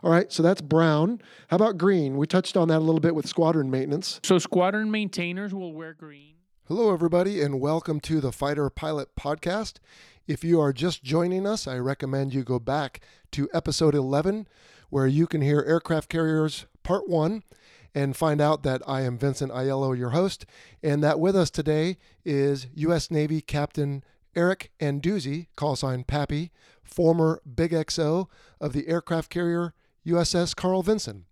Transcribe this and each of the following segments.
All right, so that's brown. How about green? We touched on that a little bit with squadron maintenance. So squadron maintainers will wear green. Hello, everybody, and welcome to the Fighter Pilot Podcast. If you are just joining us, I recommend you go back to episode 11, where you can hear Aircraft Carriers Part 1 and find out that I am Vincent Aiello, your host, and that with us today is U.S. Navy Captain Eric Anduze, call sign Pappy, former Big XO of the aircraft carrier USS Carl Vinson.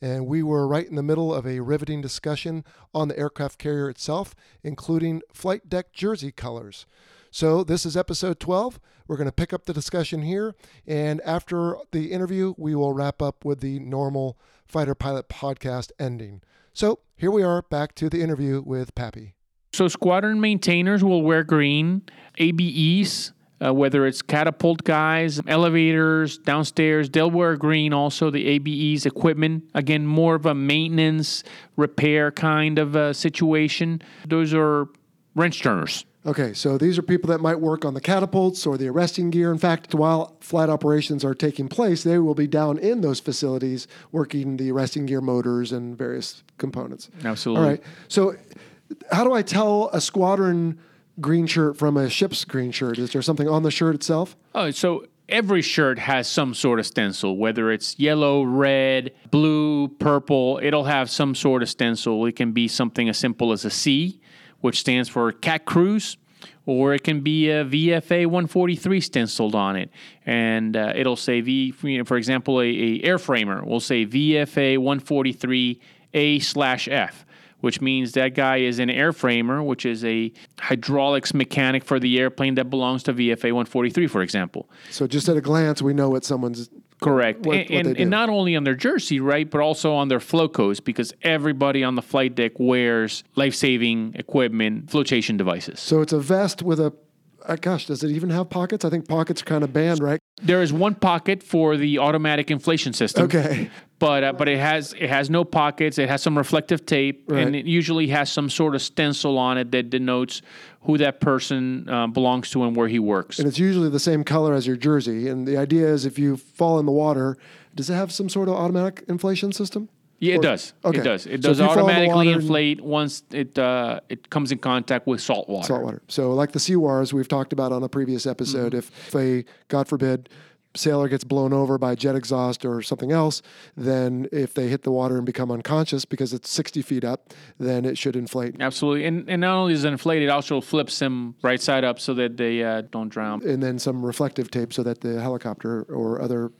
And we were right in the middle of a riveting discussion on the aircraft carrier itself, including flight deck jersey colors. So, this is episode 12. We're going to pick up the discussion here. And after the interview, we will wrap up with the normal Fighter Pilot podcast ending. So, here we are back to the interview with Pappy. So squadron maintainers will wear green. ABEs, uh, whether it's catapult guys, elevators, downstairs, they'll wear green also. The ABEs equipment, again, more of a maintenance, repair kind of a situation. Those are wrench turners. Okay, so these are people that might work on the catapults or the arresting gear. In fact, while flight operations are taking place, they will be down in those facilities working the arresting gear motors and various components. Absolutely. All right. So, how do I tell a squadron green shirt from a ship's green shirt? Is there something on the shirt itself? Oh, so every shirt has some sort of stencil, whether it's yellow, red, blue, purple, it'll have some sort of stencil. It can be something as simple as a C, which stands for Cat Cruise, or it can be a VFA 143 stenciled on it. And uh, it'll say, v, you know, for example, a, a airframer will say VFA 143 A slash F which means that guy is an airframer, which is a hydraulics mechanic for the airplane that belongs to VFA 143, for example. So just at a glance, we know what someone's Correct. What, and, what and, not only on their jersey, right, but also on their Flocos, because everybody on the flight deck wears life saving equipment, flotation devices. So it's a vest with a uh, gosh, does it even have pockets? I think pockets are kind of banned, right? There is one pocket for the automatic inflation system. Okay. But uh, but it has it has no pockets. It has some reflective tape, Right. and it usually has some sort of stencil on it that denotes who that person uh, belongs to and where he works. And it's usually the same color as your jersey. And the idea is if you fall in the water, does it have some sort of automatic inflation system? Yeah, it Or- does. okay. It does. It So does in automatically inflate once it uh, it comes in contact with salt water. Salt water. So, like the Seawars we've talked about on a previous episode, if, if a, God forbid, sailor gets blown over by jet exhaust or something else, then if they hit the water and become unconscious because it's 60 feet up, then it should inflate. Absolutely, and and not only is it inflated, it also flips them right side up so that they uh, don't drown. And then some reflective tape so that the helicopter or other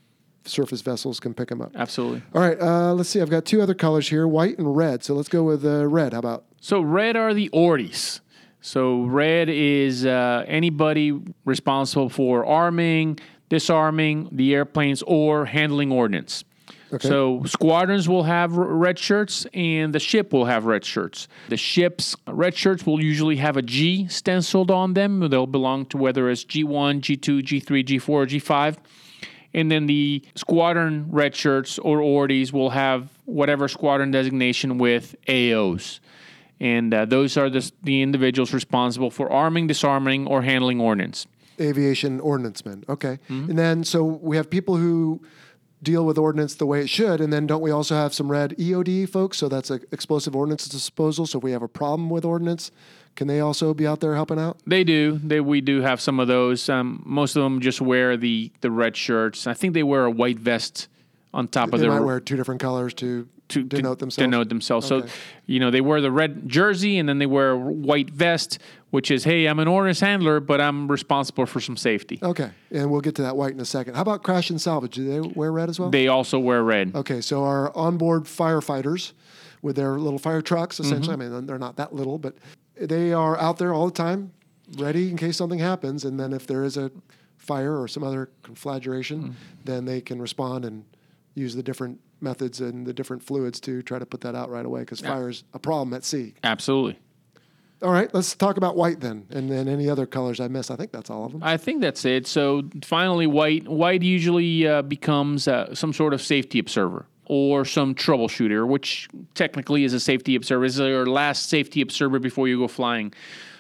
surface vessels can pick them up. Absolutely. All right, uh, let's see. I've got two other colors here, white and red. So let's go with uh, red. How about? So red are the ordies. So red is uh, anybody responsible for arming, disarming the airplanes, or handling ordnance. Okay. So squadrons will have red shirts, and the ship will have red shirts. The ship's red shirts will usually have a G stenciled on them. They'll belong to whether it's G1, G2, G3, G4, or G5. And then the squadron red shirts or ordies will have whatever squadron designation with AOs. And uh, those are the, the individuals responsible for arming, disarming, or handling ordnance. aviation ordnance men. Okay. Mm-hmm. And then so we have people who deal with ordnance the way it should. And then don't we also have some red EOD folks? So that's a explosive ordnance disposal. So if we have a problem with ordnance, can they also be out there helping out? They do. They we do have some of those. Um, most of them just wear the the red shirts. I think they wear a white vest on top of their. They might wear two different colors to, to denote to themselves. Denote themselves. Okay. So, you know, they wear the red jersey and then they wear a white vest, which is, hey, I'm an ordnance handler, but I'm responsible for some safety. Okay. And we'll get to that white in a second. How about crash and salvage? Do they wear red as well? They also wear red. Okay, so our onboard firefighters with their little fire trucks, essentially, Mm-hmm. I mean, they're not that little, but they are out there all the time, ready in case something happens. And then if there is a fire or some other conflagration, Mm. then they can respond and use the different methods and the different fluids to try to put that out right away because fire is a problem at sea. Absolutely. All right, let's talk about white then, and then any other colors I missed. I think that's all of them. I think that's it. So finally, white. White usually uh, becomes uh, some sort of safety observer or some troubleshooter, which technically is a safety observer. This is your last safety observer before you go flying.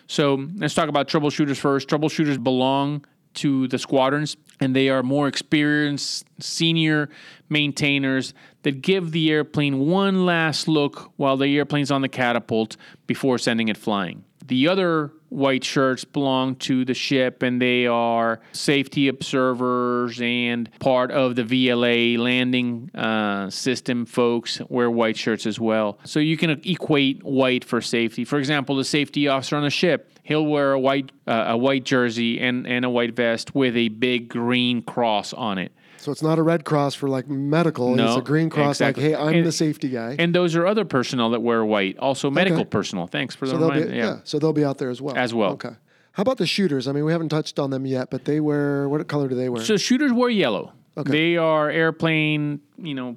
So let's talk about troubleshooters first. Troubleshooters belong to the squadrons, and they are more experienced senior maintainers that give the airplane one last look while the airplane's on the catapult before sending it flying. The other white shirts belong to the ship and they are safety observers and part of the VLA landing uh, system folks wear white shirts as well. So you can equate white for safety. For example, the safety officer on the ship, he'll wear a white uh, a white jersey and, and a white vest with a big green cross on it. So it's not a red cross for like medical. No, it's a green cross exactly. like, hey, I'm And- the safety guy. And those are other personnel that wear white, also medical Okay. personnel. Thanks for the so they'll be reminder. yeah. So they'll be out there as well. As well. Okay. How about the shooters? I mean, we haven't touched on them yet, but they wear what color do they wear? So shooters wear yellow. Okay. They are airplane, you know,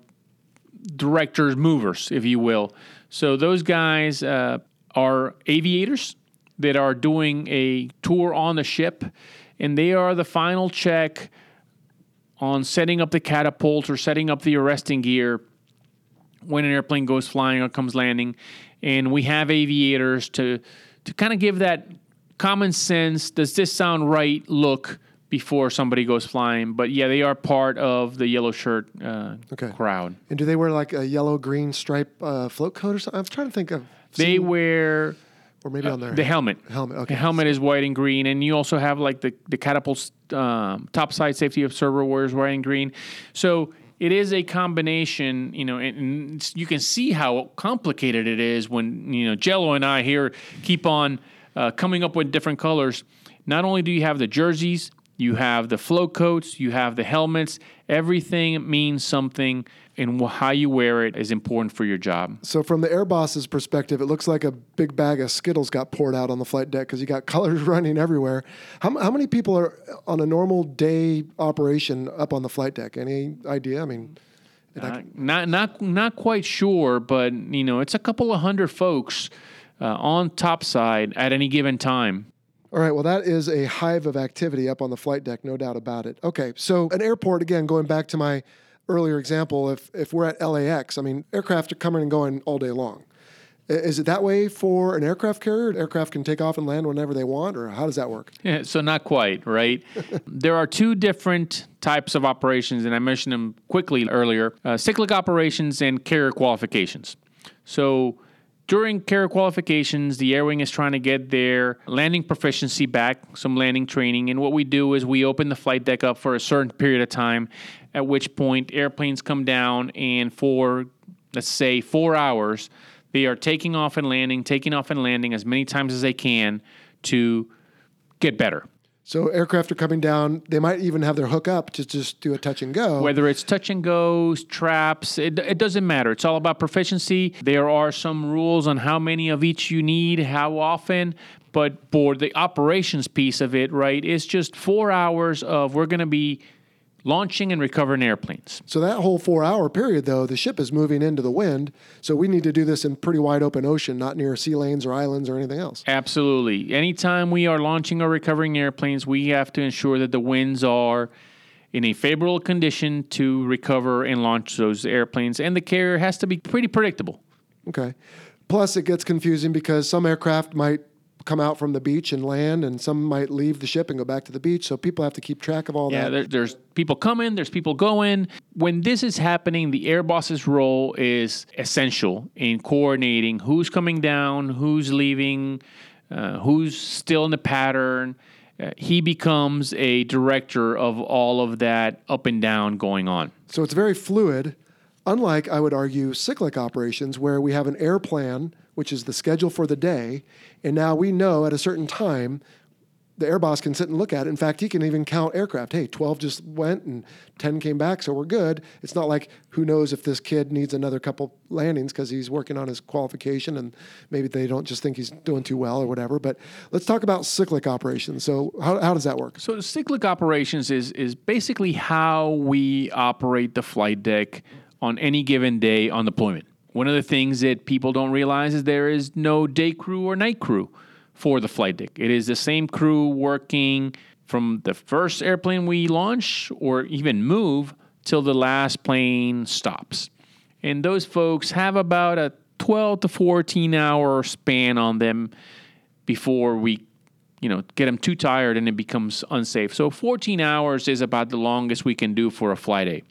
directors, movers, if you will. So those guys uh, are aviators that are doing a tour on the ship, and they are the final check on setting up the catapult or setting up the arresting gear when an airplane goes flying or comes landing. And we have aviators to to kind of give that common sense, does this sound right look before somebody goes flying. But yeah, they are part of the yellow shirt uh, Okay. crowd. and do they wear like a yellow green stripe uh, float coat or something? I'm trying to think of. They wear or maybe on their the helmet. helmet. Okay. The helmet is white and green, and you also have like the the catapult um, topside safety observer wears white and green. So it is a combination, you know, and, you can see how complicated it is when you know Jello and I here keep on uh, coming up with different colors. Not only do you have the jerseys, you have the float coats, you have the helmets. Everything means something, and how you wear it is important for your job. So from the air boss's perspective, it looks like a big bag of Skittles got poured out on the flight deck because you got colors running everywhere. How, how many people are on a normal day operation up on the flight deck? Any idea? I mean, Uh, not not not quite sure, but you know, it's a couple of hundred folks uh, on topside at any given time. All right, well, that is a hive of activity up on the flight deck, no doubt about it. Okay, so an airport, again, going back to my earlier example, if, if we're at LAX, I mean, aircraft are coming and going all day long. Is it that way for an aircraft carrier? Aircraft can take off and land whenever they want, or how does that work? Yeah, so not quite, right? there are two different types of operations, and I mentioned them quickly earlier: uh, cyclic operations and carrier qualifications. So during carrier qualifications, the air wing is trying to get their landing proficiency back, some landing training, and what we do is we open the flight deck up for a certain period of time, at which point airplanes come down and for let's say four hours, they are taking off and landing, taking off and landing as many times as they can to get better. So aircraft are coming down. They might even have their hook up to just do a touch and go. Whether it's touch and goes, traps, it, it doesn't matter. It's all about proficiency. There are some rules on how many of each you need, how often, but for the operations piece of it, right, it's just four hours of we're going to be launching and recovering airplanes. So that whole four hour period, though, the ship is moving into the wind. So we need to do this in pretty wide open ocean, not near sea lanes or islands or anything else. Absolutely. Anytime we are launching or recovering airplanes, we have to ensure that the winds are in a favorable condition to recover and launch those airplanes, and the carrier has to be pretty predictable. Okay. Plus, it gets confusing because some aircraft might come out from the beach and land, and some might leave the ship and go back to the beach. So people have to keep track of all Yeah, that. there, there's people coming, there's people going. When this is happening, the air boss's role is essential in coordinating who's coming down, who's leaving, uh, who's still in the pattern. Uh, he becomes a director of all of that up and down going on. So it's very fluid, unlike, I would argue, cyclic operations where we have an air plan, which is the schedule for the day, and now we know at a certain time the air boss can sit and look at it. In fact, he can even count aircraft. Hey, 12 just went and 10 came back, so we're good. It's not like who knows if this kid needs another couple landings because he's working on his qualification and maybe they don't just think he's doing too well or whatever. But let's talk about cyclic operations. So, how, how does that work? So cyclic operations is is basically how we operate the flight deck on any given day on deployment. One of the things that people don't realize is there is no day crew or night crew for the flight deck. It is the same crew working from the first airplane we launch or even move till the last plane stops. And those folks have about a 12 to 14 hour span on them before we you know, get them too tired and it becomes unsafe. So 14 hours is about the longest we can do for a flight day.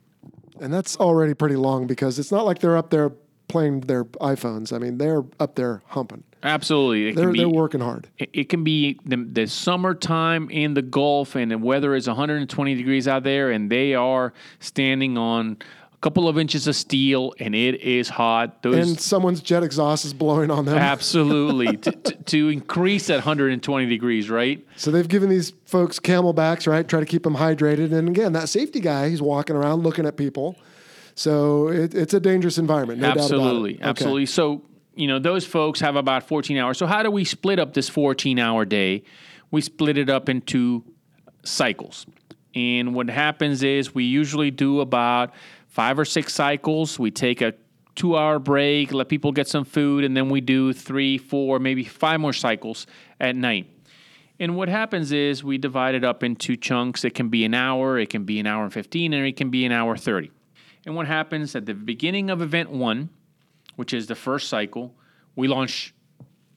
And that's already pretty long because it's not like they're up there playing their iPhones. I mean, they're up there humping. Absolutely. It They're, be, they're working hard. it can be the, the summertime in the Gulf and the weather is 120 degrees out there and they are standing on couple of inches of steel and it is hot. Those And someone's jet exhaust is blowing on them. absolutely to, to, to increase that 120 degrees, right? So they've given these folks camelbacks, right? Try to keep them hydrated. And again, that safety guy, he's walking around looking at people. So it, it's a dangerous environment, no absolutely, doubt about it. Okay. absolutely. So you know those folks have about 14 hours. So how do we split up this 14 hour day? We split it up into cycles. And what happens is we usually do about five or six cycles. We take a two hour break, let people get some food, and then we do three, four, maybe five more cycles at night. And what happens is we divide it up into chunks. It can be an hour, it can be an hour and 15, and it can be an hour 30. And what happens at the beginning of event one, which is the first cycle, we launch,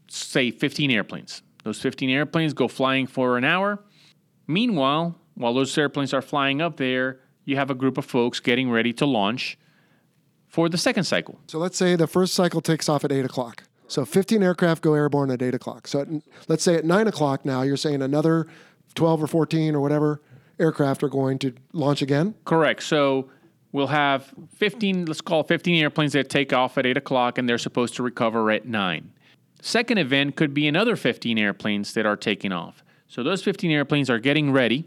say, 15 airplanes. Those 15 airplanes go flying for an hour. Meanwhile, while those airplanes are flying up there, you have a group of folks getting ready to launch for the second cycle. So let's say the first cycle takes off at eight o'clock. So 15 aircraft go airborne at eight o'clock. So at, let's say at nine o'clock now, you're saying another 12 or 14 or whatever aircraft are going to launch again. Correct. So we'll have 15, let's call it 15 airplanes that take off at 8 o'clock and they're supposed to recover at 9. Second event could be another 15 airplanes that are taking off. So those 15 airplanes are getting ready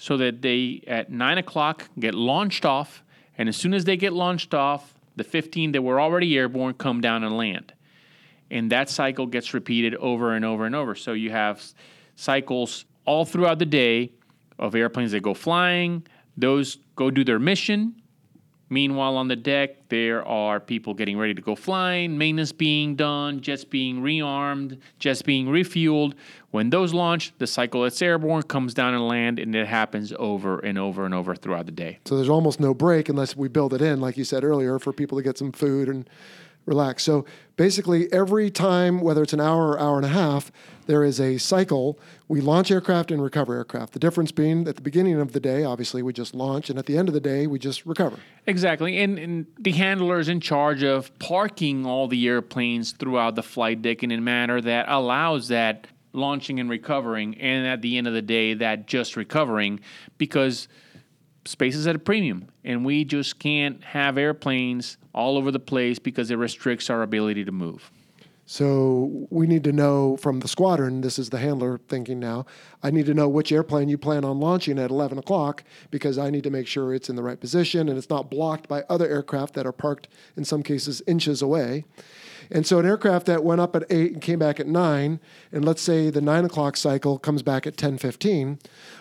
so that they, at 9 o'clock, get launched off. And as soon as they get launched off, the 15 that were already airborne come down and land. And that cycle gets repeated over and over and over. So you have cycles all throughout the day of airplanes that go flying, those go do their mission. Meanwhile, on the deck, there are people getting ready to go flying, maintenance being done, jets being rearmed, jets being refueled. When those launch, the cycle that's airborne comes down and land, and it happens over and over and over throughout the day. So there's almost no break unless we build it in, like you said earlier, for people to get some food and relax. So basically, every time, whether it's an hour or hour and a half, there is a cycle. We launch aircraft and recover aircraft. The difference being at the beginning of the day, obviously, we just launch, and at the end of the day, we just recover. Exactly. And, and the handler is in charge of parking all the airplanes throughout the flight deck in a manner that allows that launching and recovering, and at the end of the day, that just recovering because space is at a premium. And we just can't have airplanes all over the place because it restricts our ability to move. So we need to know from the squadron, this is the handler thinking now, I need to know which airplane you plan on launching at 11 o'clock because I need to make sure it's in the right position and it's not blocked by other aircraft that are parked, in some cases, inches away. And so an aircraft that went up at 8 and came back at 9, and let's say the 9 o'clock cycle comes back at 10.15,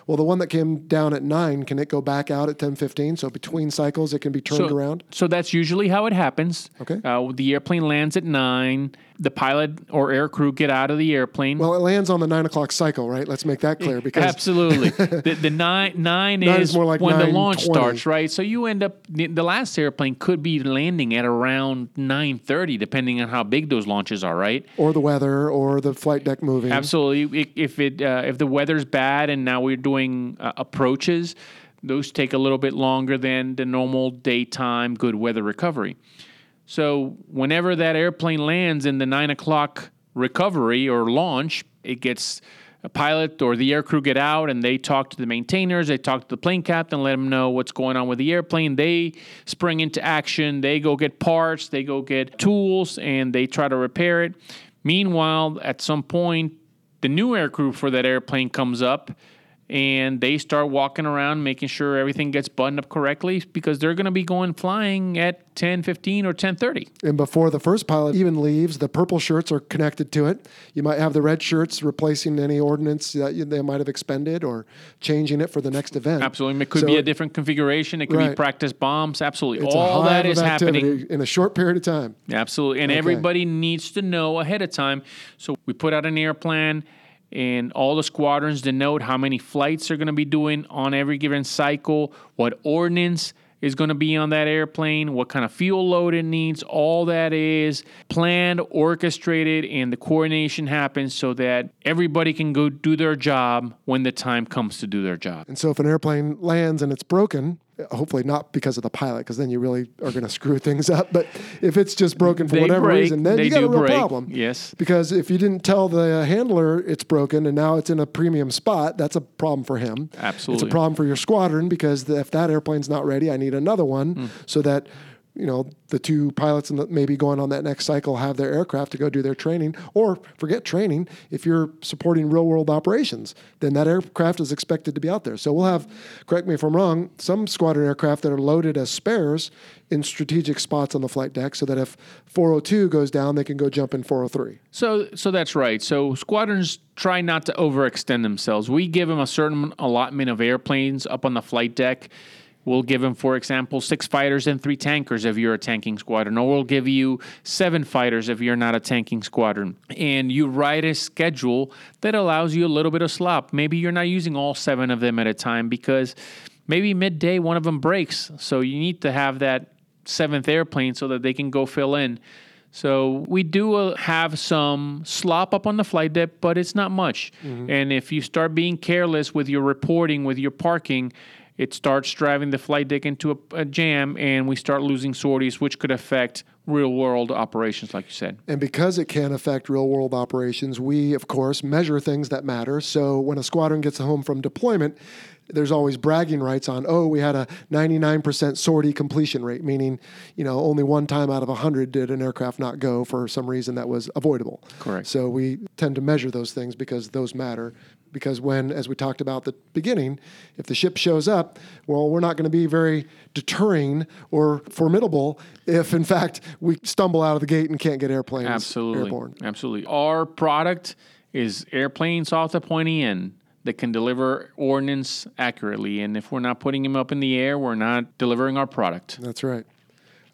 well, the one that came down at 9, can it go back out at 10.15? So between cycles, it can be turned so, around? So that's usually how it happens. Okay. Uh, the airplane lands at nine. The pilot or air crew get out of the airplane. Well, it lands on the 9 o'clock cycle, right? Let's make that clear because Absolutely. the, the nine nine, Nine is, is more like when the launch 9:20. starts, right? So you end up the, the last airplane could be landing at around nine thirty, depending on how big those launches are, right? or the weather or the flight deck moving. Absolutely. If it uh, if the weather's bad and now we're doing uh, approaches, those take a little bit longer than the normal daytime good weather recovery. So whenever that airplane lands in the nine o'clock recovery or launch, it gets a pilot or the air crew get out and they talk to the maintainers, they talk to the plane captain, let them know what's going on with the airplane. They spring into action, they go get parts, they go get tools, and they try to repair it. Meanwhile, at some point, the new air crew for that airplane comes up and they start walking around making sure everything gets buttoned up correctly because they're going to be going flying at 10 15 or 10 30 And before the first pilot even leaves, the purple shirts are connected to it. You might have the red shirts replacing any ordnance that they might have expended or changing it for the next event. absolutely it could So be a different configuration it could be practice bombs absolutely It's all that happening in a short period of time. Absolutely. And everybody needs to know ahead of time. So we put out an air plan and all the squadrons denote how many flights they're going to be doing on every given cycle, what ordnance is going to be on that airplane, what kind of fuel load it needs. All that is planned, orchestrated, and the coordination happens so that everybody can go do their job when the time comes to do their job. And so if an airplane lands and it's broken, hopefully not because of the pilot, because then you really are going to screw things up. But if it's just broken for They whatever break. reason, then you got a real break. problem. Yes. Because if you didn't tell the handler it's broken and now it's in a premium spot, that's a problem for him. Absolutely. It's a problem for your squadron because the, if that airplane's not ready, I need another one Hmm. so that you know the two pilots and maybe going on that next cycle have their aircraft to go do their training or forget training if you're supporting real world operations then that aircraft is expected to be out there so we'll have correct me if i'm wrong some squadron aircraft that are loaded as spares in strategic spots on the flight deck so that if 402 goes down they can go jump in 403 So, so that's right. So squadrons try not to overextend themselves. We give them a certain allotment of airplanes up on the flight deck. We'll give them, for example, six fighters and three tankers if you're a tanking squadron, or we'll give you seven fighters if you're not a tanking squadron. And you write a schedule that allows you a little bit of slop. Maybe you're not using all seven of them at a time because maybe midday one of them breaks. So you need to have that seventh airplane so that they can go fill in. So we do uh, have some slop up on the flight deck, but it's not much. And if you start being careless with your reporting, with your parking, it starts driving the flight deck into a, a jam, and we start losing sorties, which could affect real world operations, like you said. And because it can affect real world operations, we, of course, measure things that matter. So when a squadron gets home from deployment, there's always bragging rights on, oh, we had a 99% sortie completion rate, meaning, you know, only one time out of 100 did an aircraft not go for some reason that was avoidable. Correct. So we tend to measure those things because those matter. Because when, as we talked about at the beginning, if the ship shows up, well, we're not going to be very deterring or formidable if, in fact, we stumble out of the gate and can't get airplanes Absolutely. airborne. Absolutely. Our product is airplanes off the pointy end that can deliver ordnance accurately. And if we're not putting them up in the air, we're not delivering our product. That's right.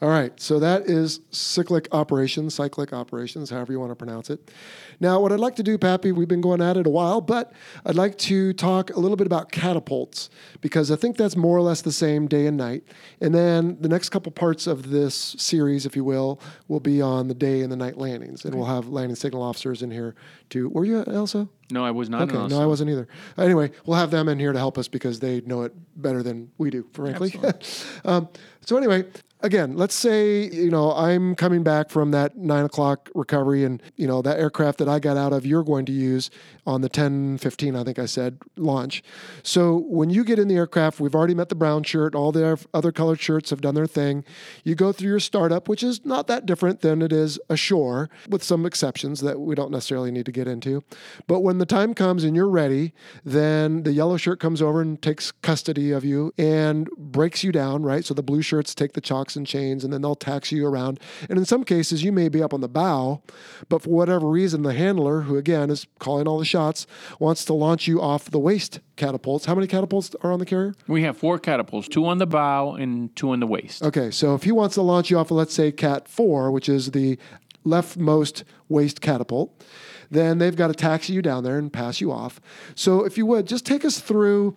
All right, so that is cyclic operations, cyclic operations, however you want to pronounce it. Now, what I'd like to do, Pappy, we've been going at it a while, but I'd like to talk a little bit about catapults because I think that's more or less the same day and night. And then the next couple parts of this series, if you will, will be on the day and the night landings, and we'll have landing signal officers in here to. Were you LSO? No, I was not. Okay, no, I wasn't either. Anyway, we'll have them in here to help us because they know it better than we do, frankly. um, so anyway, again, let's say you know I'm coming back from that nine o'clock recovery, and you know that aircraft that I got out of, you're going to use on the ten fifteen, I think I said launch. So when you get in the aircraft, we've already met the brown shirt. All the other colored shirts have done their thing. You go through your startup, which is not that different than it is ashore, with some exceptions that we don't necessarily need to get into. But when the time comes and you're ready, then the yellow shirt comes over and takes custody of you and breaks you down, right? So the blue shirts take the and chains and then they'll taxi you around. And in some cases, you may be up on the bow, but for whatever reason, the handler, who again is calling all the shots, wants to launch you off the waist catapults. How many catapults are on the carrier? We have four catapults, two on the bow and two on the waist. Okay, so if he wants to launch you off of, let's say, Cat 4, which is the leftmost waist catapult, then they've got to taxi you down there and pass you off. So if you would, just take us through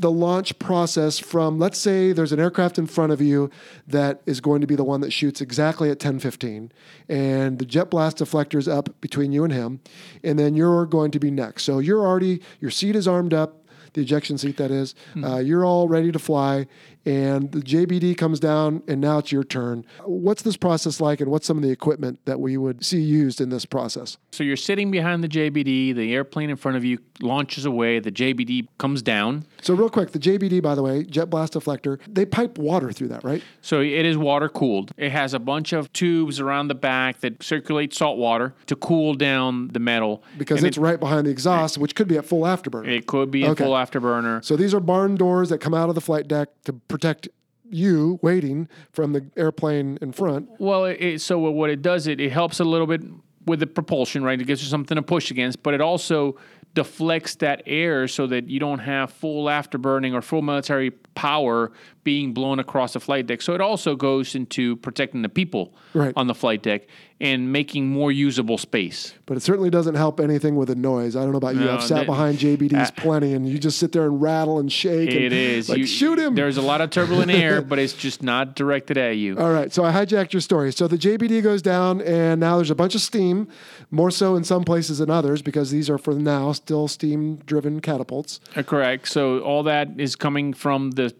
the launch process from let's say there's an aircraft in front of you that is going to be the one that shoots exactly at 1015 and the jet blast deflector is up between you and him and then you're going to be next so you're already your seat is armed up the ejection seat that is. Uh, you're all ready to fly, and the JBD comes down, and now it's your turn. What's this process like, and what's some of the equipment that we would see used in this process? So you're sitting behind the JBD, the airplane in front of you launches away, the JBD comes down. So, real quick, the JBD, by the way, jet blast deflector, they pipe water through that, right? So it is water cooled. It has a bunch of tubes around the back that circulate salt water to cool down the metal. Because And it's right behind the exhaust, which could be at full afterburner. it, it could be a Okay. full afterburner. So these are barn doors that come out of the flight deck to protect you waiting from the airplane in front. Well, it, so what it does, it, it helps a little bit with the propulsion, right? It gives you something to push against, but it also deflects that air so that you don't have full afterburning or full military power being blown across the flight deck. So it also goes into protecting the people Right. on the flight deck and making more usable space. But it certainly doesn't help anything with the noise. I don't know about you. No, I've sat that- behind JBDs uh, plenty, and you just sit there and rattle and shake. and, It is. like You- shoot him. There's a lot of turbulent air, but it's just not directed at you. All right, so I hijacked your story. So the JBD goes down, and now there's a bunch of steam, more so in some places than others, because these are for now still steam-driven catapults. Uh, Correct. So all that is coming from the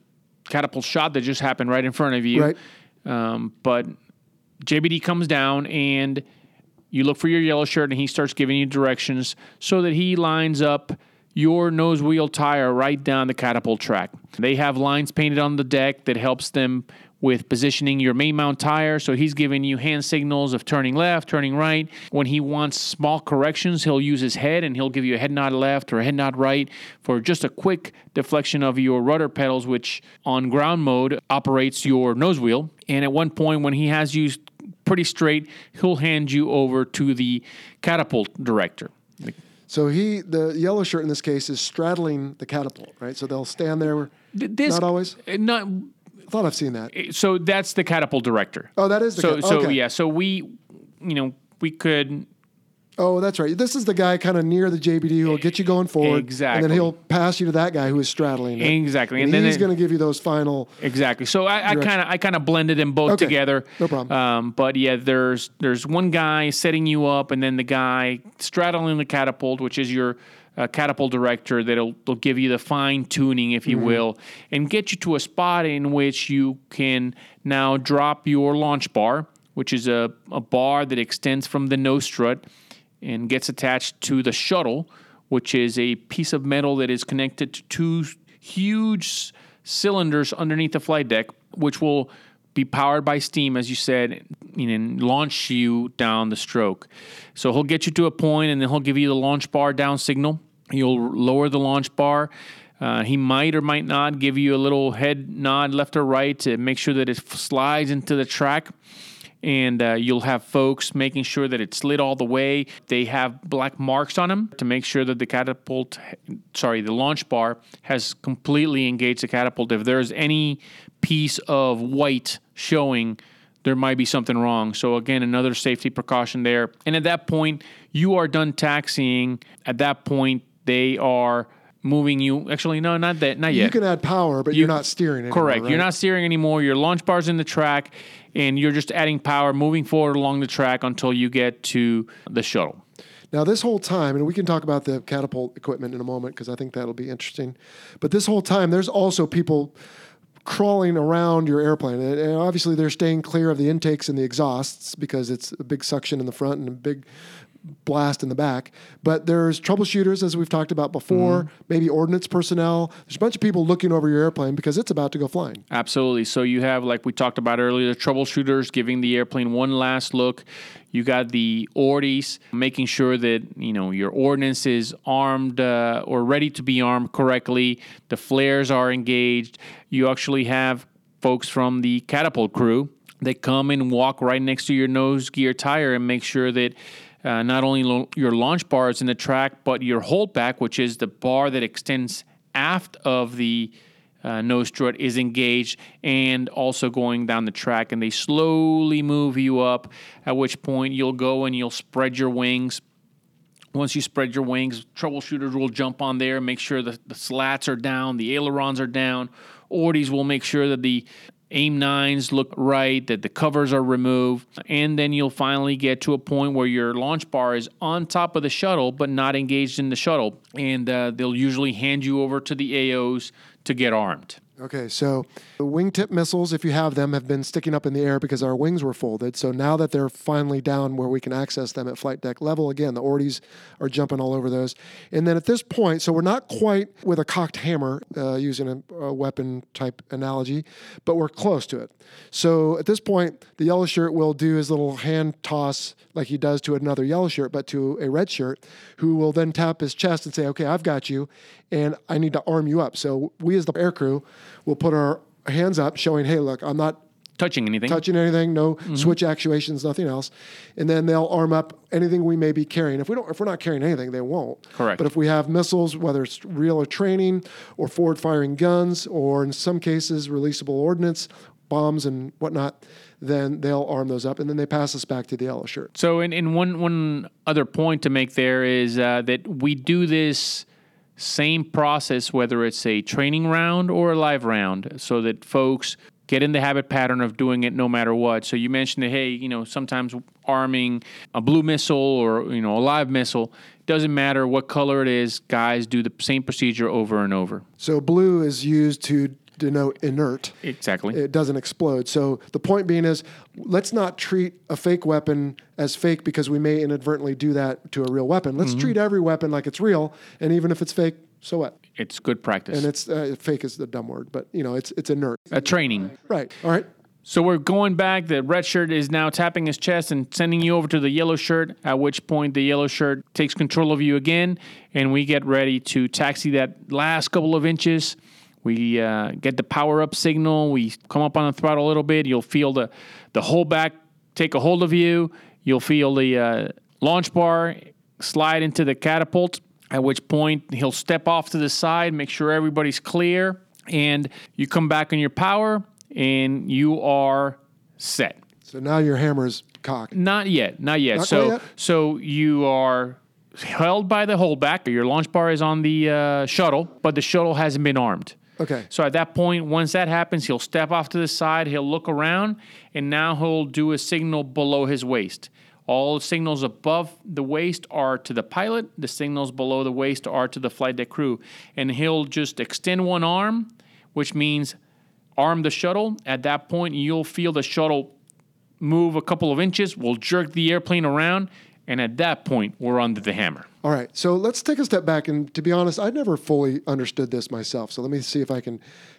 catapult shot that just happened right in front of you. Right. Um, but JBD comes down and you look for your yellow shirt and he starts giving you directions so that he lines up your nose wheel tire right down the catapult track. They have lines painted on the deck that helps them with positioning your main mount tire. So he's giving you hand signals of turning left, turning right. When he wants small corrections, he'll use his head and he'll give you a head nod left or a head nod right for just a quick deflection of your rudder pedals, which on ground mode operates your nose wheel. And at one point, when he has you pretty straight, he'll hand you over to the catapult director. So he, the yellow shirt in this case, is straddling the catapult, right? So they'll stand there. This, Not always? Not thought I've seen that. so. That's the catapult director. Oh, that is the so cat- so okay. yeah. So we, you know, we could Oh, that's right. This is the guy kind of near the JBD who will get you going forward. Exactly, and then he'll pass you to that guy who is straddling it. Exactly. And, And then he's going to give you those final. Exactly. So I kind of I kind of blended them both Okay. together. No problem. Um, but yeah, there's there's one guy setting you up, and then the guy straddling the catapult, which is your uh, catapult director, that'll will give you the fine tuning, if you Mm-hmm. will, and get you to a spot in which you can now drop your launch bar, which is a, a bar that extends from the nose strut and gets attached to the shuttle, which is a piece of metal that is connected to two huge cylinders underneath the flight deck, which will be powered by steam, as you said, and launch you down the stroke. So he'll get you to a point, and then he'll give you the launch bar down signal. You'll lower the launch bar. Uh, he might or might not give you a little head nod left or right to make sure that it slides into the track and uh, you'll have folks making sure that it slid all the way. They have black marks on them to make sure that the catapult, sorry, the launch bar has completely engaged the catapult. If there's any piece of white showing, there might be something wrong. So again, another safety precaution there. And at that point, you are done taxiing. At that point, they are moving you. Actually, no, not that, not yet. You can add power, but you, are not steering anymore. Correct. right? You're not steering anymore. Your launch bar's in the track, and you're just adding power, moving forward along the track until you get to the shuttle. Now, this whole time, and we can talk about the catapult equipment in a moment because I think that'll be interesting. But this whole time, there's also people crawling around your airplane. And, and obviously, they're staying clear of the intakes and the exhausts because it's a big suction in the front and a big blast in the back. But there's troubleshooters, as we've talked about before, Mm-hmm. maybe ordnance personnel. There's a bunch of people looking over your airplane because it's about to go flying. Absolutely. So you have, like we talked about earlier, the troubleshooters giving the airplane one last look. You got the ordies making sure that you know your ordnance is armed uh, or ready to be armed correctly. The flares are engaged. You actually have folks from the catapult crew that come and walk right next to your nose gear tire and make sure that uh, not only lo- your launch bar is in the track, but your holdback, which is the bar that extends aft of the uh, nose strut, is engaged and also going down the track. And they slowly move you up, at which point you'll go and you'll spread your wings. Once you spread your wings, troubleshooters will jump on there, make sure that the slats are down, the ailerons are down. Ordies will make sure that the aim nines look right, that the covers are removed, and then you'll finally get to a point where your launch bar is on top of the shuttle but not engaged in the shuttle. And uh, they'll usually hand you over to the AOs to get armed. Okay, so the wingtip missiles, if you have them, have been sticking up in the air because our wings were folded. So now that they're finally down where we can access them at flight deck level, again, the ordies are jumping all over those. And then at this point, so we're not quite with a cocked hammer uh, using a, a weapon type analogy, but we're close to it. So at this point, the yellow shirt will do his little hand toss like he does to another yellow shirt, but to a red shirt, who will then tap his chest and say, Okay, I've got you, and I need to arm you up. So we, as the air crew, will put our hands up, showing, Hey, look, I'm not touching anything. touching anything, no Mm-hmm. switch actuations, nothing else. And then they'll arm up anything we may be carrying. If we don't, if we're not carrying anything, they won't. Correct. But if we have missiles, whether it's real or training, or forward firing guns, or in some cases releasable ordnance, bombs and whatnot, then they'll arm those up, and then they pass us back to the yellow shirt. So, and, and one one other point to make there is uh, that we do this same process whether it's a training round or a live round, so that folks get in the habit pattern of doing it no matter what. So you mentioned that hey, you know, sometimes arming a blue missile or you know a live missile doesn't matter what color it is. Guys do the same procedure over and over. So blue is used to denote inert. Exactly. it doesn't explode. So the point being is, let's not treat a fake weapon as fake because we may inadvertently do that to a real weapon. Let's treat every weapon like it's real, and even if it's fake, so what? it's good practice. And it's uh, fake is the dumb word, but you know, it's it's inert. a training. Right. All right. So we're going back. The red shirt is now tapping his chest and sending you over to the yellow shirt, at which point the yellow shirt takes control of you again, and we get ready to taxi that last couple of inches. We uh, get the power up signal. We come up on the throttle a little bit. You'll feel the, the holdback take a hold of you. You'll feel the uh, launch bar slide into the catapult, at which point he'll step off to the side, make sure everybody's clear, and you come back on your power and you are set. So now your hammer is cocked. Not yet, not yet. Not so yet? so you are held by the holdback. Or your launch bar is on the uh, shuttle, but the shuttle hasn't been armed. Okay. So at that point, once that happens, he'll step off to the side, he'll look around, and now he'll do a signal below his waist. All signals above the waist are to the pilot, the signals below the waist are to the flight deck crew. And he'll just extend one arm, which means arm the shuttle. At that point, you'll feel the shuttle move a couple of inches, we'll jerk the airplane around, and at that point, we're under the hammer. All right. So let's take a step back. And to be honest, I never fully understood this myself. So let me see if I can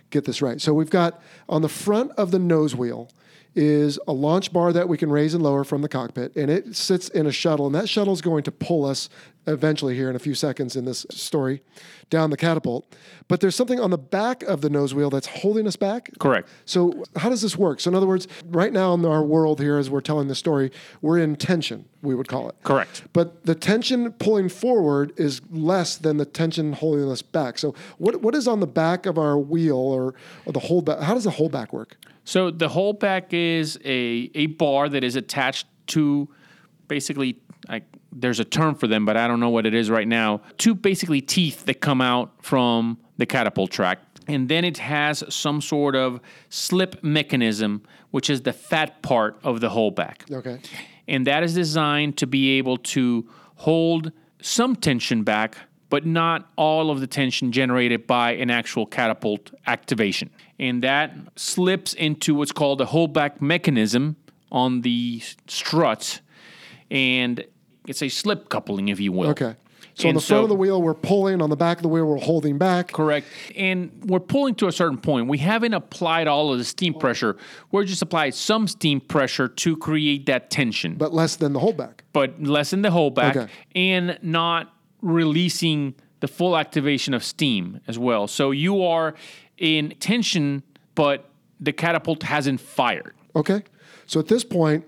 get this right. So we've got on the front of the nose wheel is a launch bar that we can raise and lower from the cockpit, and it sits in a shuttle, and that shuttle is going to pull us eventually here in a few seconds in this story down the catapult. But there's something on the back of the nose wheel that's holding us back. Correct. So how does this work? So in other words, right now in our world here, as we're telling the story, we're in tension. We would call it. Correct. But the tension pulling forward is less than the tension holding us back. So what what is on the back of our wheel or, or the holdback? How does the holdback work? So the holdback is a, a bar that is attached to basically like there's a term for them, but I don't know what it is right now. Two basically teeth that come out from the catapult track. And then it has some sort of slip mechanism, which is the fat part of the holdback. Okay. And that is designed to be able to hold some tension back, but not all of the tension generated by an actual catapult activation. And that slips into what's called a holdback mechanism on the strut. And it's a slip coupling, if you will. Okay. So on And the front of the wheel, we're pulling. On the back of the wheel, we're holding back. Correct. And we're pulling to a certain point. We haven't applied all of the steam pressure. We're just applied some steam pressure to create that tension. But less than the holdback. but less than the holdback Okay. and not releasing the full activation of steam as well. So you are in tension, but the catapult hasn't fired. Okay. So at this point,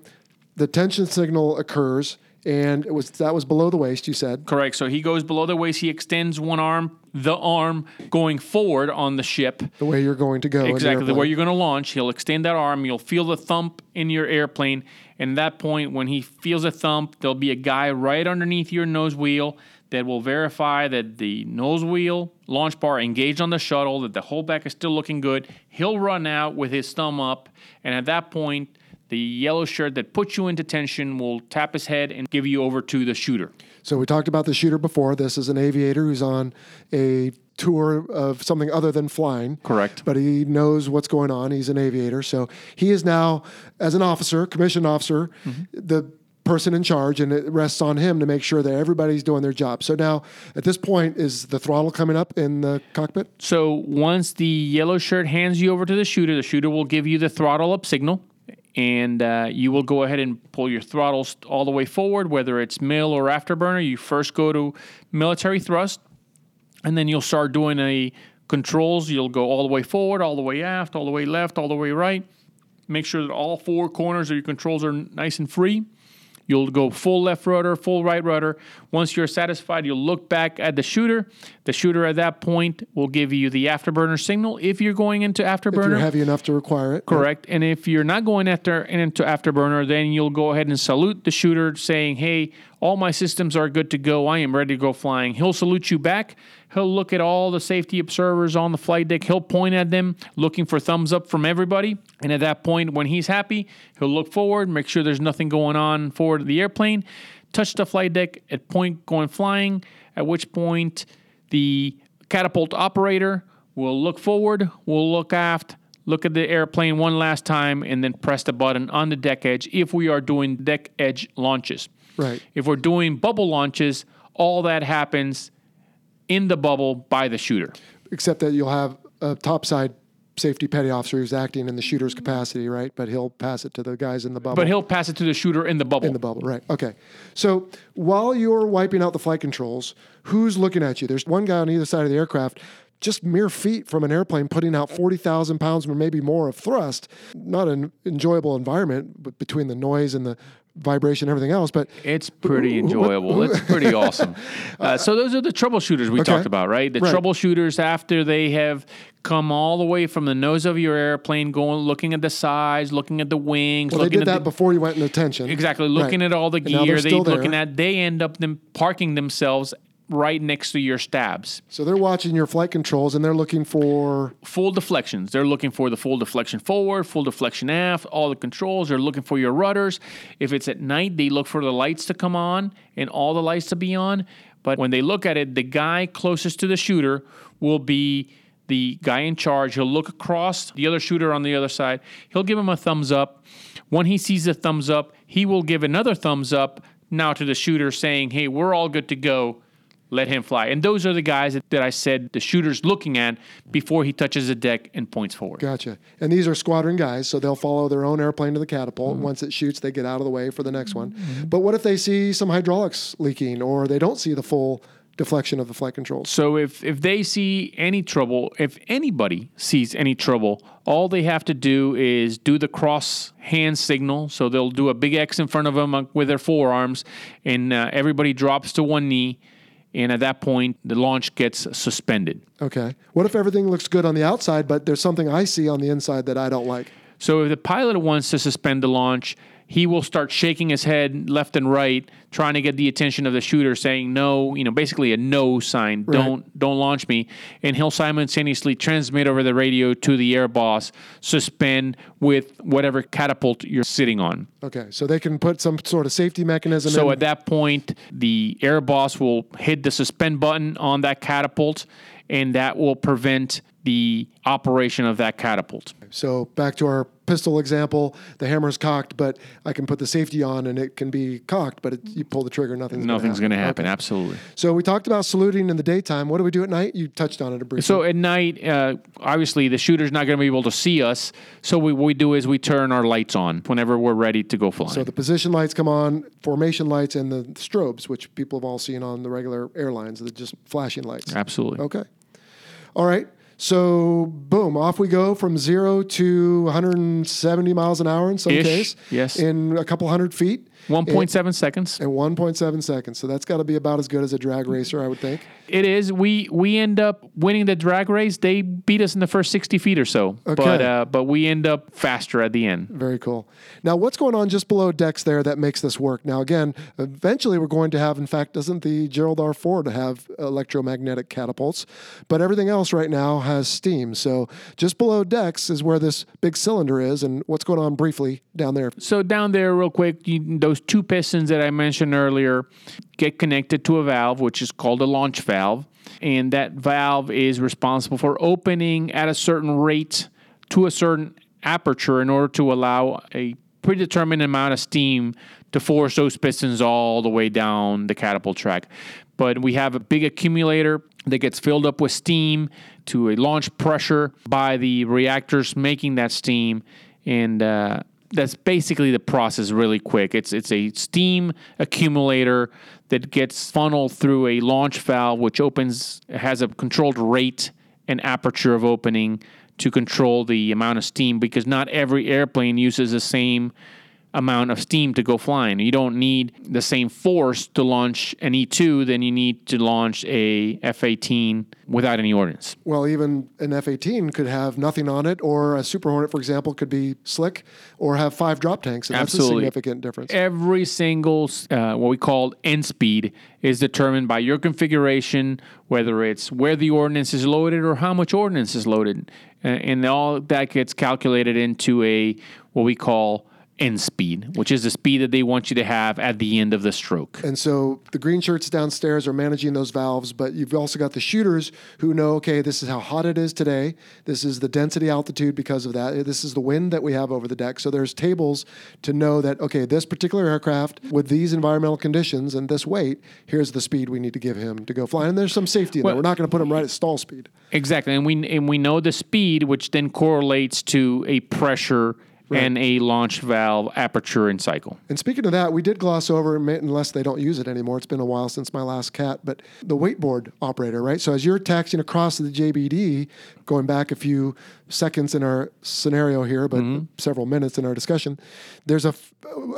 the tension signal occurs, and it was that was below the waist. You said. Correct. So he goes below the waist. He extends one arm, the arm going forward on the ship. The way you're going to go. the Exactly the way you're going to launch. He'll extend that arm. You'll feel the thump in your airplane. And at that point, when he feels a thump, there'll be a guy right underneath your nose wheel that will verify that the nose wheel launch bar engaged on the shuttle, that the holdback is still looking good. He'll run out with his thumb up. And at that point, the yellow shirt that puts you into tension will tap his head and give you over to the shooter. So we talked about the shooter before. This is an aviator who's on a tour of something other than flying. Correct. But he knows what's going on. He's an aviator. So he is now, as an officer, commissioned officer, mm-hmm. the person in charge, and it rests on him to make sure that everybody's doing their job. So now, at this point, is the throttle coming up in the cockpit? So once the yellow shirt hands you over to the shooter, the shooter will give you the throttle up signal, and uh, you will go ahead and pull your throttles all the way forward, whether it's mill or afterburner. You first go to military thrust, and then you'll start doing a controls. You'll go all the way forward, all the way aft, all the way left, all the way right. Make sure that all four corners of your controls are nice and free. You'll go full left rudder, full right rudder. Once you're satisfied, you'll look back at the shooter. The shooter at that point will give you the afterburner signal if you're going into afterburner. If you're heavy enough to require it. Correct. And if you're not going after into afterburner, then you'll go ahead and salute the shooter saying, Hey, all my systems are good to go. I am ready to go flying. He'll salute you back. He'll look at all the safety observers on the flight deck. He'll point at them, looking for thumbs up from everybody. And at that point, when he's happy, he'll look forward, make sure there's nothing going on forward of the airplane, touch the flight deck at point going flying, at which point the catapult operator will look forward, will look aft, look at the airplane one last time, and then press the button on the deck edge if we are doing deck edge launches. Right. If we're doing bubble launches, all that happens in the bubble by the shooter. Except that you'll have a topside safety petty officer who's acting in the shooter's capacity, right? But he'll pass it to the guys in the bubble. But he'll pass it to the shooter in the bubble. in the bubble, right? Okay. So while you're wiping out the flight controls, who's looking at you? There's one guy on either side of the aircraft, just mere feet from an airplane, putting out forty thousand pounds or maybe more of thrust. Not an enjoyable environment, but between the noise and the vibration, everything else. But It's pretty enjoyable. It's pretty awesome. Uh, so those are the troubleshooters we talked about, right? The Right. troubleshooters after they have come all the way from the nose of your airplane, going looking at the sides, looking at the wings, well, they looking did at that the, before you went into tension. exactly looking Right. at all the gear. they're They looking there. at they end up them parking themselves right next to your stabs. So they're watching your flight controls and they're looking for full deflections. They're looking for the full deflection forward, full deflection aft, all the controls. They're looking for your rudders. If it's at night, they look for the lights to come on and all the lights to be on. But when they look at it, the guy closest to the shooter will be the guy in charge. He'll look across the other shooter on the other side. He'll give him a thumbs up. When he sees the thumbs up, he will give another thumbs up now to the shooter saying, Hey, we're all good to go let him fly. And those are the guys that, that I said the shooter's looking at before he touches the deck and points forward. Gotcha. And these are squadron guys, so they'll follow their own airplane to the catapult. Mm-hmm. Once it shoots, they get out of the way for the next one. But what if they see some hydraulics leaking or they don't see the full deflection of the flight controls? So if if they see any trouble, if anybody sees any trouble, all they have to do is do the cross hand signal. So they'll do a big X in front of them uh, with their forearms, and uh, everybody drops to one knee. And at that point, the launch gets suspended. Okay. What if everything looks good on the outside, but there's something I see on the inside that I don't like? So if the pilot wants to suspend the launch, he will start shaking his head left and right, trying to get the attention of the shooter, saying no, you know, basically a no sign. Don't don't launch me. And he'll simultaneously transmit over the radio to the air boss, suspend with whatever catapult you're sitting on. Okay. So they can put some sort of safety mechanism So in. at that point, the air boss will hit the suspend button on that catapult, and that will prevent the operation of that catapult. So back to our pistol example, the hammer's cocked, but I can put the safety on and it can be cocked, but it, you pull the trigger, nothing's Nothing's going to happen. Absolutely. So we talked about saluting in the daytime. What do we do at night? You touched on it briefly. So at night, uh, obviously the shooter's not going to be able to see us. So we, what we do is we turn our lights on whenever we're ready to go flying. So the position lights come on, formation lights, and the strobes, which people have all seen on the regular airlines, the just flashing lights. Absolutely. Okay. All right. So boom, off we go from zero to 170 miles an hour in some Ish, case. yes. In a couple hundred feet. 1.7 seconds. And 1.7 seconds. So that's got to be about as good as a drag racer, I would think. It is. We we end up winning the drag race. They beat us in the first 60 feet or so. But uh, but we end up faster at the end. Very cool. Now, what's going on just below decks there that makes this work? Now, again, eventually we're going to have, in fact, doesn't the Gerald R. Ford have electromagnetic catapults? But everything else right now has steam. So just below decks is where this big cylinder is. And what's going on briefly down there? So down there, real quick, you, those two pistons that I mentioned earlier get connected to a valve, which is called a launch valve, and that valve is responsible for opening at a certain rate to a certain aperture in order to allow a predetermined amount of steam to force those pistons all the way down the catapult track. But we have a big accumulator that gets filled up with steam to a launch pressure by the reactors making that steam, and uh, that's basically the process really quick. It's it's a steam accumulator that gets funneled through a launch valve, which opens has a controlled rate and aperture of opening to control the amount of steam because not every airplane uses the same amount of steam to go flying. You don't need the same force to launch an E2 than you need to launch a F-18 without any ordnance. Well, even an F 18 could have nothing on it, or a Super Hornet, for example, could be slick or have five drop tanks. And that's a Absolutely. significant difference. Every single uh, what we call end speed is determined by your configuration, whether it's where the ordnance is loaded or how much ordnance is loaded, and all that gets calculated into a what we call end speed, which is the speed that they want you to have at the end of the stroke. And so the green shirts downstairs are managing those valves, but you've also got the shooters who know, okay, this is how hot it is today. This is the density altitude because of that. This is the wind that we have over the deck. So there's tables to know that, okay, this particular aircraft with these environmental conditions and this weight, here's the speed we need to give him to go fly. And there's some safety in there. We're not going to put him right at stall speed. Exactly, and we and we know the speed, which then correlates to a pressure and a launch valve aperture and cycle. And speaking of that, we did gloss over, unless they don't use it anymore. It's been a while since my last cat, but the weight board operator, right? So as you're taxiing across the JBD, going back a few seconds in our scenario here, but mm-hmm. several minutes in our discussion, there's a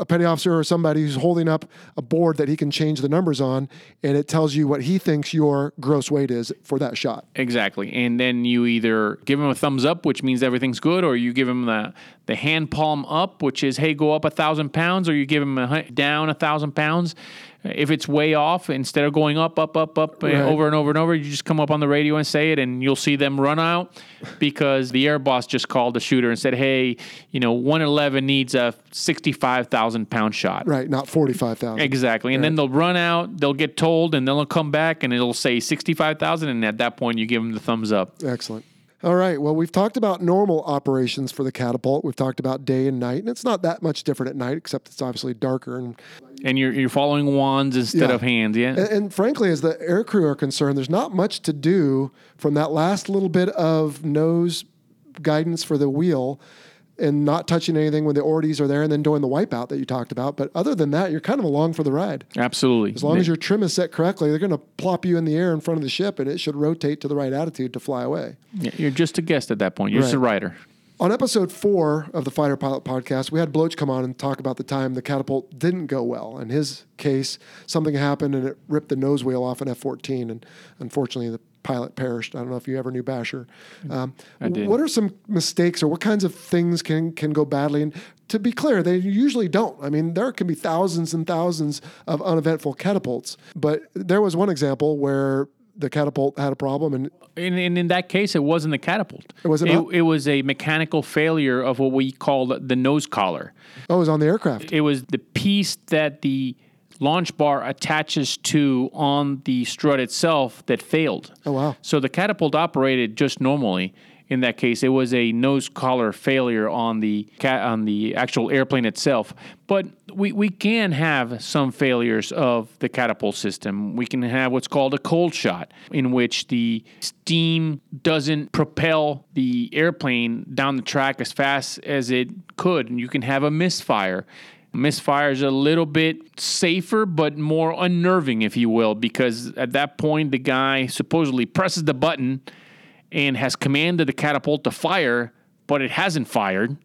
petty officer or somebody who's holding up a board that he can change the numbers on, and it tells you what he thinks your gross weight is for that shot. Exactly, and then you either give him a thumbs up, which means everything's good, or you give him the the hand palm up, which is hey, go up a thousand pounds, or you give him a down a thousand pounds. If it's way off, instead of going up, up, up, up, uh, Right. over and over and over, you just come up on the radio and say it, and you'll see them run out because the air boss just called the shooter and said, "Hey, you know, 111 needs a 65,000 pound shot." Right, not 45,000. Exactly. And then they'll run out, they'll get told, and then they'll come back and it'll say 65,000. And at that point, you give them the thumbs up. Excellent. All right. Well, we've talked about normal operations for the catapult. We've talked about day and night, and it's not that much different at night, except it's obviously darker. And And you're, you're following wands instead Yeah. of hands. Yeah. and, and frankly, as the air crew are concerned, there's not much to do from that last little bit of nose guidance for the wheel and not touching anything when the ordies are there, and then doing the wipeout that you talked about. But other than that, you're kind of along for the ride. Absolutely. As long as your trim is set correctly, they're going to plop you in the air in front of the ship, and it should rotate to the right attitude to fly away. Yeah, you're just a guest at that point. You're just a rider. On episode four of the Fighter Pilot podcast, we had Bloach come on and talk about the time the catapult didn't go well. In his case, something happened and it ripped the nose wheel off an F 14. And unfortunately, the pilot perished. I don't know if you ever knew Basher. Um, I did. What are some mistakes or what kinds of things can, can go badly? And to be clear, they usually don't. I mean, there can be thousands and thousands of uneventful catapults. But there was one example where the catapult had a problem and And, and in that case, it wasn't the catapult. It wasn't It, not? it was a mechanical failure of what we call the- the nose collar. oh, it was on the aircraft. It was the piece that the launch bar attaches to on the strut itself that failed. Oh, wow. So the catapult operated just normally. In that case, it was a nose collar failure on the on the actual airplane itself. But we, we can have some failures of the catapult system. We can have what's called a cold shot, in which the steam doesn't propel the airplane down the track as fast as it could, and you can have a misfire. Misfire is a little bit safer, but more unnerving, if you will, because at that point, the guy supposedly presses the button and has commanded the catapult to fire, but it hasn't fired,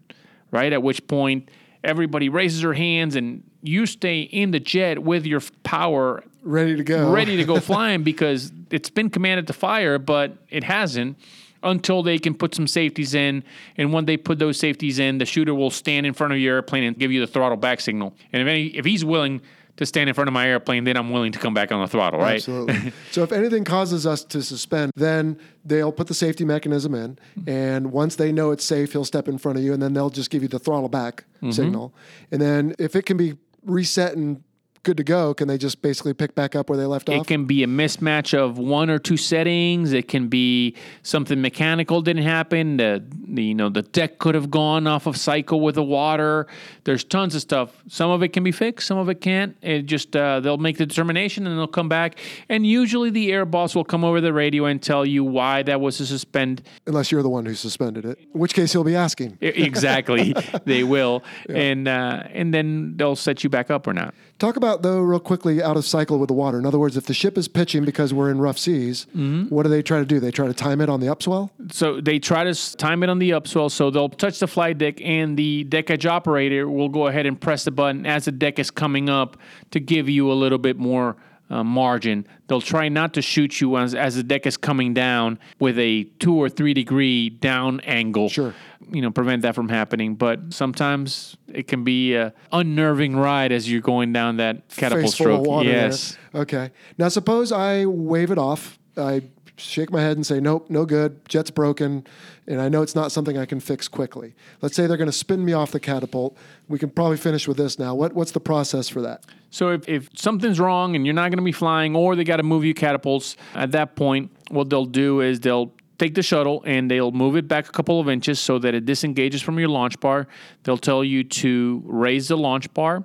right? At which point, everybody raises their hands and you stay in the jet with your power Ready to go. ready to go flying because it's been commanded to fire, but it hasn't until they can put some safeties in. And when they put those safeties in, the shooter will stand in front of your airplane and give you the throttle back signal. And if any, if he's willing to stand in front of my airplane, then I'm willing to come back on the throttle, right? Absolutely. so if anything causes us to suspend, then they'll put the safety mechanism in, and once they know it's safe, he'll step in front of you, and then they'll just give you the throttle back Mm-hmm. signal. And then if it can be reset and good to go, can they just basically pick back up where they left It off? It can be a mismatch of one or two settings. It can be something mechanical didn't happen. The, the you know the deck could have gone off of cycle with the water. There's tons of stuff. Some of it can be fixed, some of it can't. It just uh, they'll make the determination and they'll come back. And usually the air boss will come over the radio and tell you why that was a suspend. Unless you're the one who suspended it, in which case he'll be asking. exactly, they will, and uh, and then they'll set you back up or not. Talk about though, real quickly, out of cycle with the water. In other words, if the ship is pitching because we're in rough seas, what do they try to do? They try to time it on the upswell. So they try to time it on the upswell. So they'll touch the flight deck, and the deck edge operator will go ahead and press the button as the deck is coming up to give you a little bit more uh, margin. They'll try not to shoot you as, as the deck is coming down with a two or three degree down angle. Sure. You know, prevent that from happening. But sometimes it can be a unnerving ride as you're going down that catapult Face stroke. water there. yes. Okay. Now suppose I wave it off. I shake my head and say, "Nope, no good. Jet's broken," and I know it's not something I can fix quickly. Let's say they're going to spin me off the catapult. We can probably finish with this now. What what's the process for that? So if, if something's wrong and you're not going to be flying, or they got to move you catapults, at that point, what they'll do is they'll take the shuttle and they'll move it back a couple of inches so that it disengages from your launch bar. They'll tell you to raise the launch bar.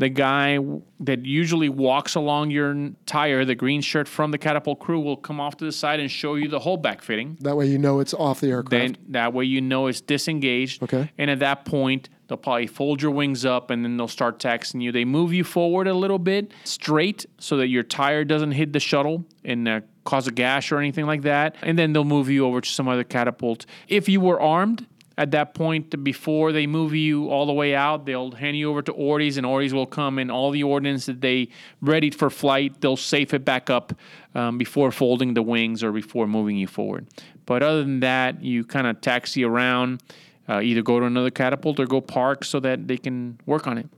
The guy that usually walks along your tire, the green shirt from the catapult crew, will come off to the side and show you the holdback fitting. That way you know it's off the aircraft. Then that way you know it's disengaged. Okay. And at that point, they'll probably fold your wings up and then they'll start taxing you. They move you forward a little bit straight so that your tire doesn't hit the shuttle and uh, cause a gash or anything like that. And then they'll move you over to some other catapult. If you were armed, at that point, before they move you all the way out, they'll hand you over to Ordis, and Ordis will come and all the ordnance that they readied for flight, they'll safe it back up um, before folding the wings or before moving you forward. But other than that, you kind of taxi around, uh, either go to another catapult or go park so that they can work on it.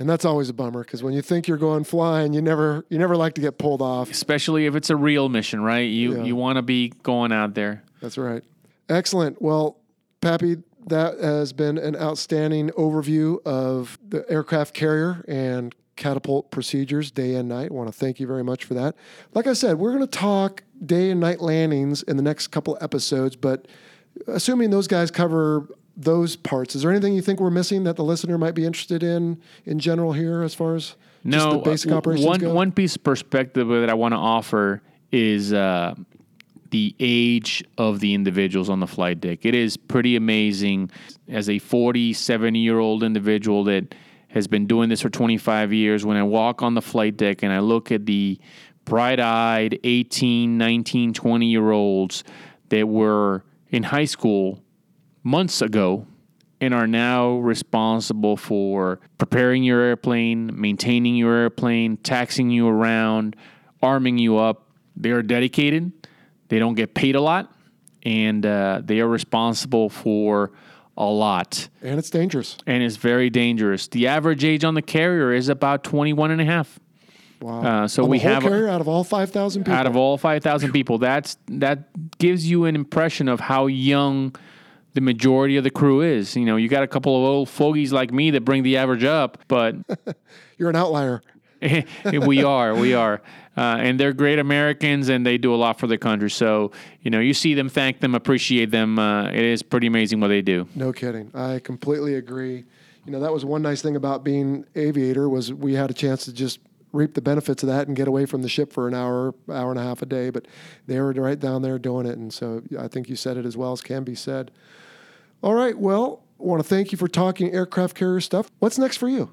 and that's always a bummer because when you think you're going flying, you never you never like to get pulled off. Especially if it's a real mission, right? You Yeah. you want to be going out there. That's right. Excellent. Well, Pappy, that has been an outstanding overview of the aircraft carrier and catapult procedures day and night. I want to thank you very much for that. Like I said, we're going to talk day and night landings in the next couple episodes, but assuming those guys cover those parts, is there anything you think we're missing that the listener might be interested in in general here as far as just No, the basic uh, operations one go? one piece of perspective that I want to offer is uh, the age of the individuals on the flight deck. It is pretty amazing as a 47 year old individual that has been doing this for 25 years. When I walk on the flight deck and I look at the bright eyed 18, 19, 20 year olds that were in high school months ago and are now responsible for preparing your airplane, maintaining your airplane, taxing you around, arming you up. They are dedicated. They don't get paid a lot, and uh, they are responsible for a lot. and it's dangerous. And it's very dangerous. The average age on the carrier is about 21 and a half. Wow. Uh, so On we have carrier out of all 5,000 people. out of all 5,000 people. That's that gives you an impression of how young the majority of the crew is. You know, you got a couple of old fogies like me that bring the average up, but You're an outlier. we are, we are. Uh, and they're great Americans and they do a lot for the country. So, you know, you see them, thank them, appreciate them. Uh, it is pretty amazing what they do. No kidding. I completely agree. You know, that was one nice thing about being aviator was we had a chance to just reap the benefits of that and get away from the ship for an hour, hour and a half a day. But they were right down there doing it, and so I think you said it as well as can be said. All right. Well, want to thank you for talking aircraft carrier stuff. What's next for you?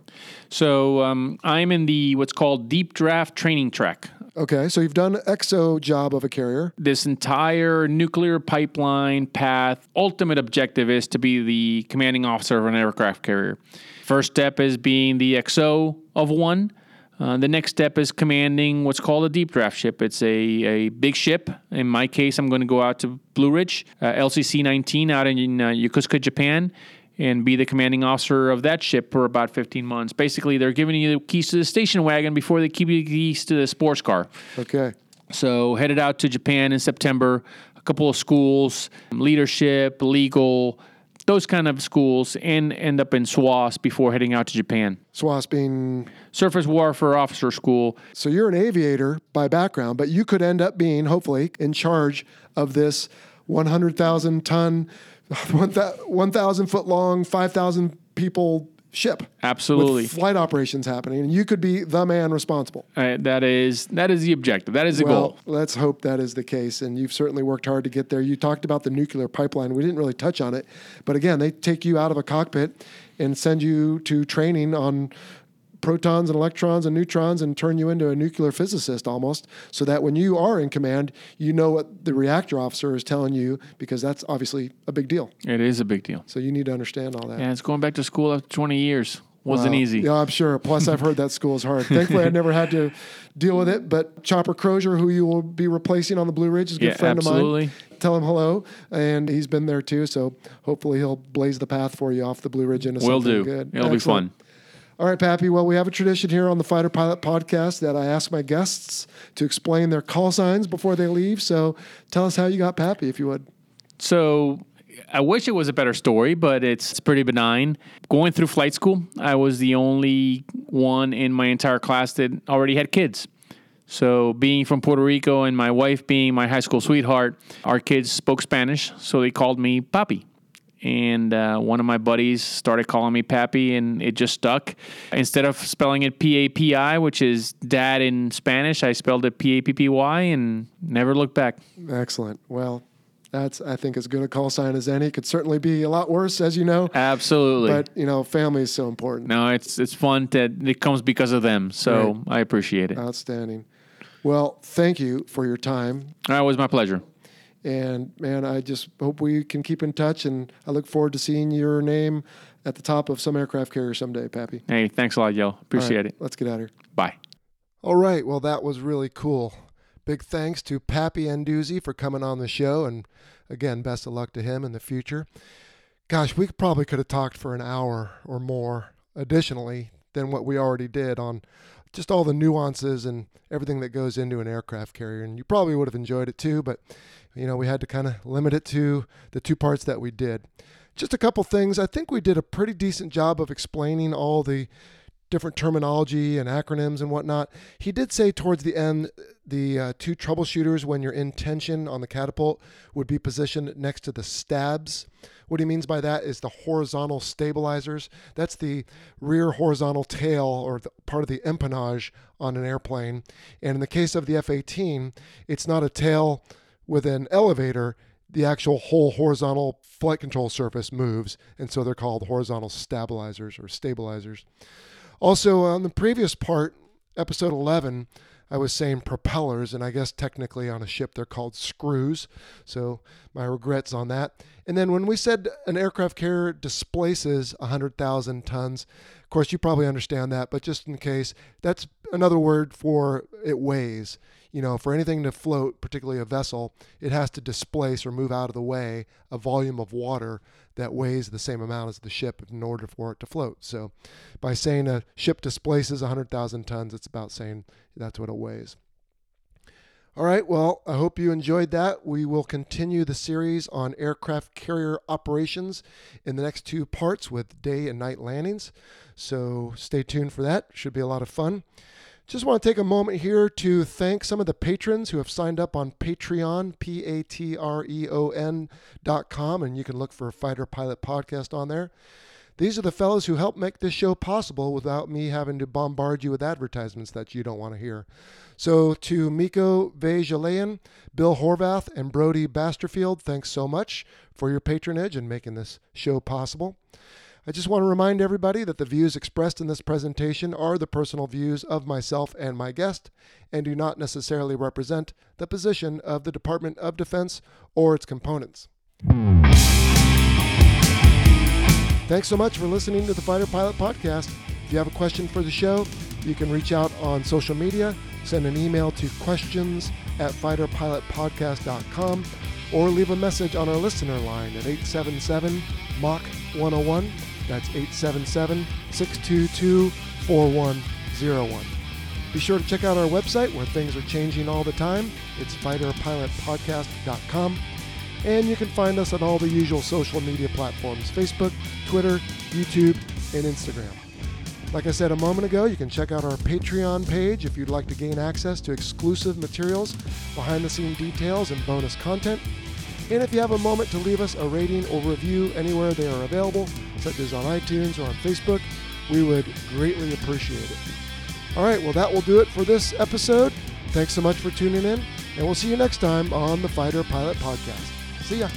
So um, I'm in the what's called deep draft training track. Okay, so you've done an XO job of a carrier. this entire nuclear pipeline path ultimate objective is to be the commanding officer of an aircraft carrier first step is being the xo of one uh, the next step is commanding what's called a deep draft ship. It's a, a big ship. In my case, I'm going to go out to Blue Ridge, uh, LCC 19 out in uh, Yokosuka, Japan, and be the commanding officer of that ship for about 15 months. Basically, they're giving you the keys to the station wagon before they give you the keys to the sports car. Okay. So headed out to Japan in September. A couple of schools, leadership, legal, those kind of schools, and end up in SWOS before heading out to Japan. SWOS being Surface Warfare Officer School. So you're an aviator by background, but you could end up being, hopefully, in charge of this 100,000 ton, 1,000 foot long, 5,000 people ship. Absolutely. With flight operations happening, and you could be the man responsible. Uh, that is that is the objective. That is the well, goal. let's hope that is the case. And you've certainly worked hard to get there. You talked about the nuclear pipeline. We didn't really touch on it, but again, they take you out of a cockpit and send you to training on protons and electrons and neutrons and turn you into a nuclear physicist almost so that when you are in command you know what the reactor officer is telling you because that's obviously a big deal It is a big deal. so you need to understand all that Yeah, it's going back to school after 20 years. Wasn't Wow. easy. Yeah, I'm sure. Plus, I've heard that school is hard. Thankfully, I never had to deal with it. But Chopper Crozier, who you will be replacing on the Blue Ridge, is a good Yeah, friend of mine. absolutely. Tell him hello, and he's been there too. So hopefully, he'll blaze the path for you off the Blue Ridge into Will something do. good. It'll be fun. All right, Pappy. Well, we have a tradition here on the Fighter Pilot podcast that I ask my guests to explain their call signs before they leave. So tell us how you got Pappy, if you would. So I wish it was a better story, but it's, pretty benign. Going through flight school, I was the only one in my entire class that already had kids. So, being from Puerto Rico and my wife being my high school sweetheart, our kids spoke Spanish, so they called me Papi. And uh, one of my buddies started calling me Pappy, and it just stuck. Instead of spelling it P A P I, which is dad in Spanish, I spelled it P A P P Y and never looked back. Excellent. Well, that's I think as good a call sign as any. Could certainly be a lot worse, as you know. Absolutely. But you know, family is so important. No, it's it's fun that it comes because of them. So I appreciate it. Outstanding. Well, thank you for your time. That was my pleasure. And man, I just hope we can keep in touch. And I look forward to seeing your name at the top of some aircraft carrier someday, Pappy. Hey, thanks a lot, yo. Appreciate right, it. Let's get out of here. Bye. All right. Well, that was really cool. Big thanks to Pappy Anduze for coming on the show. And again, best of luck to him in the future. Gosh, we probably could have talked for an hour or more additionally than what we already did on just all the nuances and everything that goes into an aircraft carrier. And you probably would have enjoyed it too, but you know, we had to kind of limit it to the two parts that we did. Just a couple things. I think we did a pretty decent job of explaining all the different terminology and acronyms and whatnot. He did say towards the end the uh, two troubleshooters when you're in tension on the catapult would be positioned next to the stabs. What he means by that is the horizontal stabilizers. That's the rear horizontal tail or part of the empennage on an airplane. And in the case of the F 18, it's not a tail with an elevator, the actual whole horizontal flight control surface moves. And so they're called horizontal stabilizers or stabilizers. Also, on the previous part, episode 11, I was saying propellers, and I guess technically on a ship they're called screws. So my regrets on that. And then when we said an aircraft carrier displaces 100,000 tons, of course, you probably understand that, but just in case, that's another word for it weighs. You know, for anything to float, particularly a vessel, it has to displace or move out of the way a volume of water that weighs the same amount as the ship in order for it to float. So by saying a ship displaces 100,000 tons, it's about saying that's what it weighs. All right, well, I hope you enjoyed that. We will continue the series on aircraft carrier operations in the next two parts with day and night landings. So stay tuned for that. Should be a lot of fun. Just want to take a moment here to thank some of the patrons who have signed up on Patreon, P A T R E O N dot com, and you can look for Fighter Pilot Podcast on there. These are the fellows who help make this show possible without me having to bombard you with advertisements that you don't want to hear. So to Miko Vejalayan, Bill Horvath, and Brody Basterfield, thanks so much for your patronage and making this show possible. I just want to remind everybody that the views expressed in this presentation are the personal views of myself and my guest and do not necessarily represent the position of the Department of Defense or its components. Thanks so much for listening to the Fighter Pilot Podcast. If you have a question for the show, you can reach out on social media, send an email to questions at fighterpilotpodcast.com, or leave a message on our listener line at 877 Mach 101. That's 877 622 4101. Be sure to check out our website where things are changing all the time. It's fighterpilotpodcast.com. And you can find us on all the usual social media platforms Facebook, Twitter, YouTube, and Instagram. Like I said a moment ago, you can check out our Patreon page if you'd like to gain access to exclusive materials, behind the scene details, and bonus content. And if you have a moment to leave us a rating or review anywhere they are available, such as on iTunes or on Facebook, we would greatly appreciate it. All right, well, that will do it for this episode. Thanks so much for tuning in, and we'll see you next time on the Fighter Pilot Podcast. See ya.